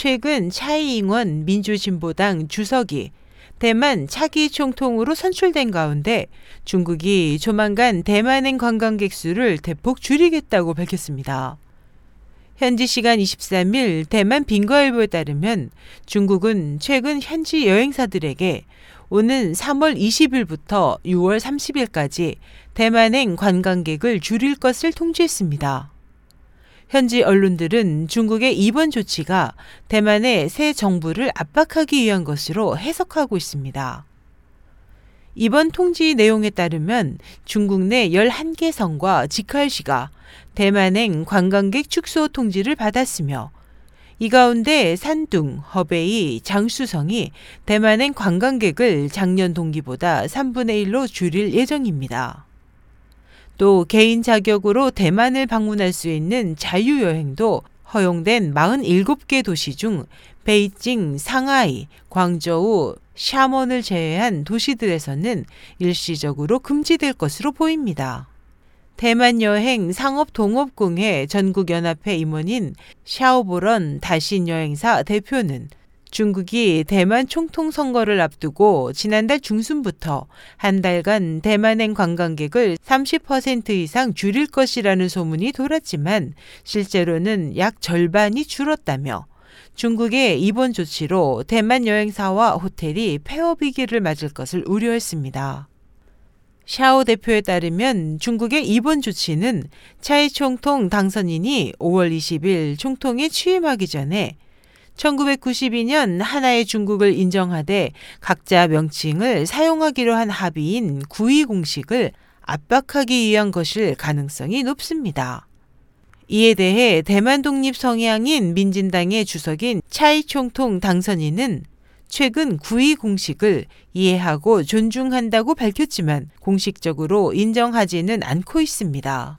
최근 차이잉원 민주진보당 주석이 대만 차기 총통으로 선출된 가운데 중국이 조만간 대만행 관광객 수를 대폭 줄이겠다고 밝혔습니다. 현지 시간 23일 대만 빙과일보에 따르면 중국은 최근 현지 여행사들에게 오는 3월 20일부터 6월 30일까지 대만행 관광객을 줄일 것을 통지했습니다. 현지 언론들은 중국의 이번 조치가 대만의 새 정부를 압박하기 위한 것으로 해석하고 있습니다. 이번 통지 내용에 따르면 중국 내 11개 성과 직할시가 대만행 관광객 축소 통지를 받았으며 이 가운데 산둥, 허베이, 장수성이 대만행 관광객을 작년 동기보다 3분의 1로 줄일 예정입니다. 또 개인 자격으로 대만을 방문할 수 있는 자유여행도 허용된 47개 도시 중 베이징, 상하이, 광저우, 샤먼을 제외한 도시들에서는 일시적으로 금지될 것으로 보입니다. 대만 여행 상업동업공회 전국연합회 임원인 샤오보런 다신 여행사 대표는 중국이 대만 총통 선거를 앞두고 지난달 중순부터 한 달간 대만행 관광객을 30% 이상 줄일 것이라는 소문이 돌았지만 실제로는 약 절반이 줄었다며 중국의 이번 조치로 대만 여행사와 호텔이 폐업 위기를 맞을 것을 우려했습니다. 샤오 대표에 따르면 중국의 이번 조치는 차이 총통 당선인이 5월 20일 총통에 취임하기 전에 1992년 하나의 중국을 인정하되 각자 명칭을 사용하기로 한 합의인 구의 공식을 압박하기 위한 것일 가능성이 높습니다. 이에 대해 대만 독립 성향인 민진당의 주석인 차이 총통 당선인은 최근 구의 공식을 이해하고 존중한다고 밝혔지만 공식적으로 인정하지는 않고 있습니다.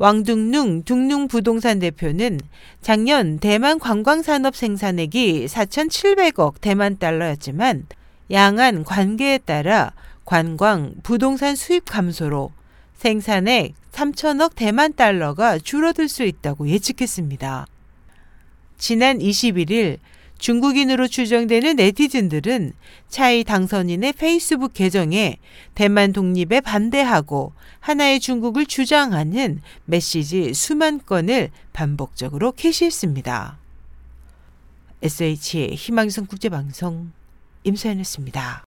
왕둥룽 둥룽부동산 대표는 작년 대만 관광산업 생산액이 4,700억 대만 달러였지만 양안 관계에 따라 관광, 부동산 수입 감소로 생산액 3천억 대만 달러가 줄어들 수 있다고 예측했습니다. 지난 21일 중국인으로 추정되는 네티즌들은 차이 당선인의 페이스북 계정에 대만 독립에 반대하고 하나의 중국을 주장하는 메시지 수만 건을 반복적으로 게시했습니다. SH의 희망성 국제방송 임소연이었습니다.